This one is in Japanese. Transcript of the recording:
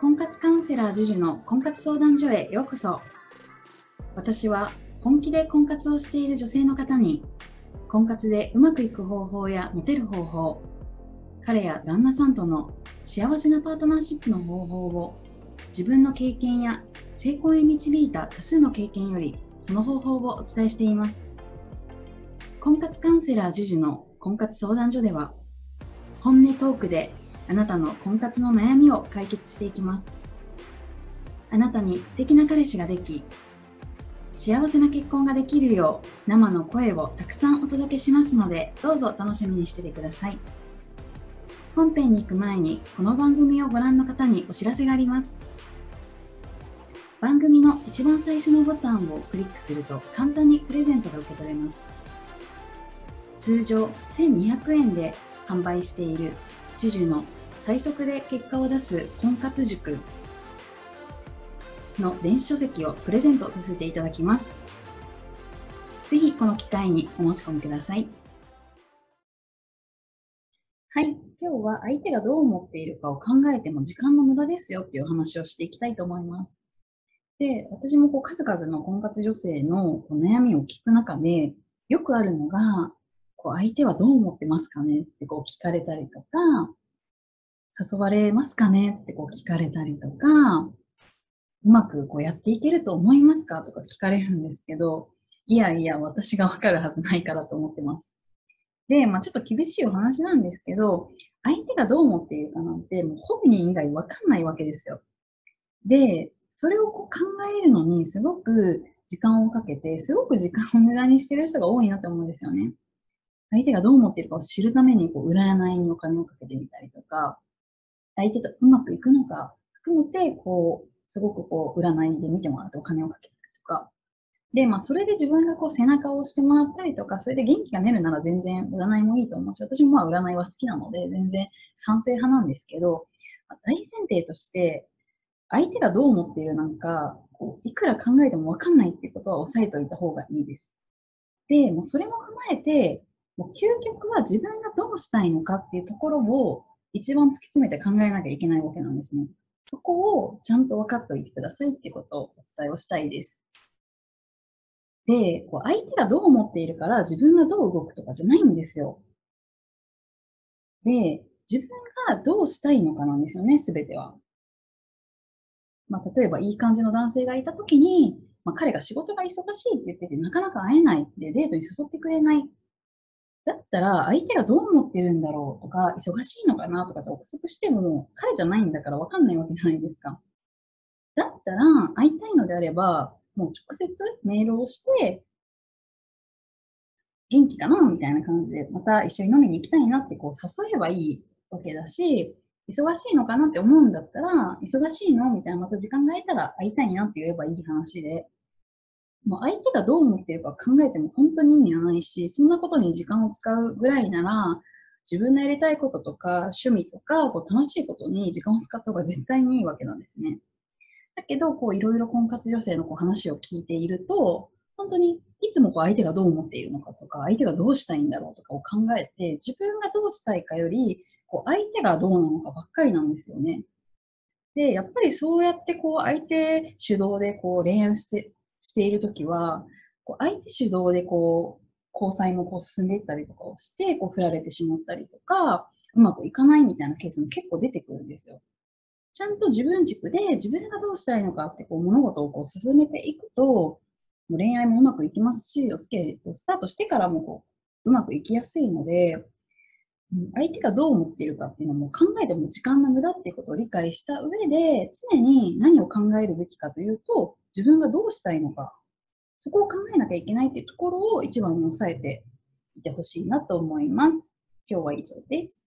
婚活カウンセラー JUJU の婚活相談所へようこそ。私は本気で婚活をしている女性の方に婚活でうまくいく方法やモテる方法彼や旦那さんとの幸せなパートナーシップの方法を自分の経験や成功へ導いた多数の経験よりその方法をお伝えしています。婚活カウンセラー JUJU の婚活相談所では本音トークであなたの婚活の悩みを解決していきます。あなたに素敵な彼氏ができ幸せな結婚ができるよう生の声をたくさんお届けしますのでどうぞ楽しみにしててください。本編に行く前にこの番組をご覧の方にお知らせがあります。番組の一番最初のボタンをクリックすると簡単にプレゼントが受け取れます。通常1200円で販売している JUJU の最速で結果を出す婚活塾の電子書籍をプレゼントさせていただきます。ぜひこの機会にお申し込みください。はい、今日は相手がどう思っているかを考えても時間の無駄ですよっていう話をしていきたいと思います。で、私もこう数々の婚活女性の悩みを聞く中で、よくあるのが、こう相手はどう思ってますかねってこう聞かれたりとか、誘われますかねってこう聞かれたりとか、うまくこうやっていけると思いますかとか聞かれるんですけど、いやいや、私がわかるはずないからと思ってます。で、まあちょっと厳しいお話なんですけど、相手がどう思っているかなんて、もう本人以外わかんないわけですよ。で、それをこう考えるのにすごく時間をかけて、すごく時間を無駄にしてる人が多いなって思うんですよね。相手がどう思っているかを知るために、こう、占いにお金をかけてみたりとか、相手とうまくいくのか含めて、こう、すごくこう、占いで見てもらってお金をかけたりとか。で、まあ、それで自分がこう、背中を押してもらったりとか、それで元気が出るなら全然占いもいいと思うし、私もまあ、占いは好きなので、全然賛成派なんですけど、大前提として、相手がどう思っているなんか、こういくら考えてもわかんないっていうことは押さえておいた方がいいです。で、もうそれも踏まえて、もう究極は自分がどうしたいのかっていうところを一番突き詰めて考えなきゃいけないわけなんですね。そこをちゃんと分かっておいてくださいっていうことをお伝えをしたいです。で、こう相手がどう思っているから自分がどう動くとかじゃないんですよ。で、自分がどうしたいのかなんですよね、すべては。まあ、例えばいい感じの男性がいたときに、まあ、彼が仕事が忙しいって言っててなかなか会えないでデートに誘ってくれないだったら、相手がどう思ってるんだろうとか、忙しいのかなとかって憶測しても、彼じゃないんだからわかんないわけじゃないですか。だったら、会いたいのであれば、もう直接メールをして、元気かなみたいな感じで、また一緒に飲みに行きたいなってこう誘えばいいわけだし、忙しいのかなって思うんだったら、忙しいの？みたいな、また時間が空いたら会いたいなって言えばいい話で、もう相手がどう思っているか考えても本当に意味はないし、そんなことに時間を使うぐらいなら、自分のやりたいこととか趣味とかこう楽しいことに時間を使った方が絶対にいいわけなんですね。だけど、いろいろ婚活女性のこう話を聞いていると、本当にいつもこう相手がどう思っているのかとか、相手がどうしたいんだろうとかを考えて、自分がどうしたいかより、相手がどうなのかばっかりなんですよね。で、やっぱりそうやってこう相手主導でこう恋愛してしているときは、こう相手主導でこう、交際もこう進んでいったりとかをして、こう振られてしまったりとか、うまくいかないみたいなケースも結構出てくるんですよ。ちゃんと自分軸で自分がどうしたいのかってこう物事をこう進めていくと、もう恋愛もうまくいきますし、お付き合いをスタートしてからもこううまくいきやすいので、相手がどう思っているかっていうのも考えても時間の無駄っていうことを理解した上で、常に何を考えるべきかというと、自分がどうしたいのか、そこを考えなきゃいけないっていうところを一番に抑えていてほしいなと思います。今日は以上です。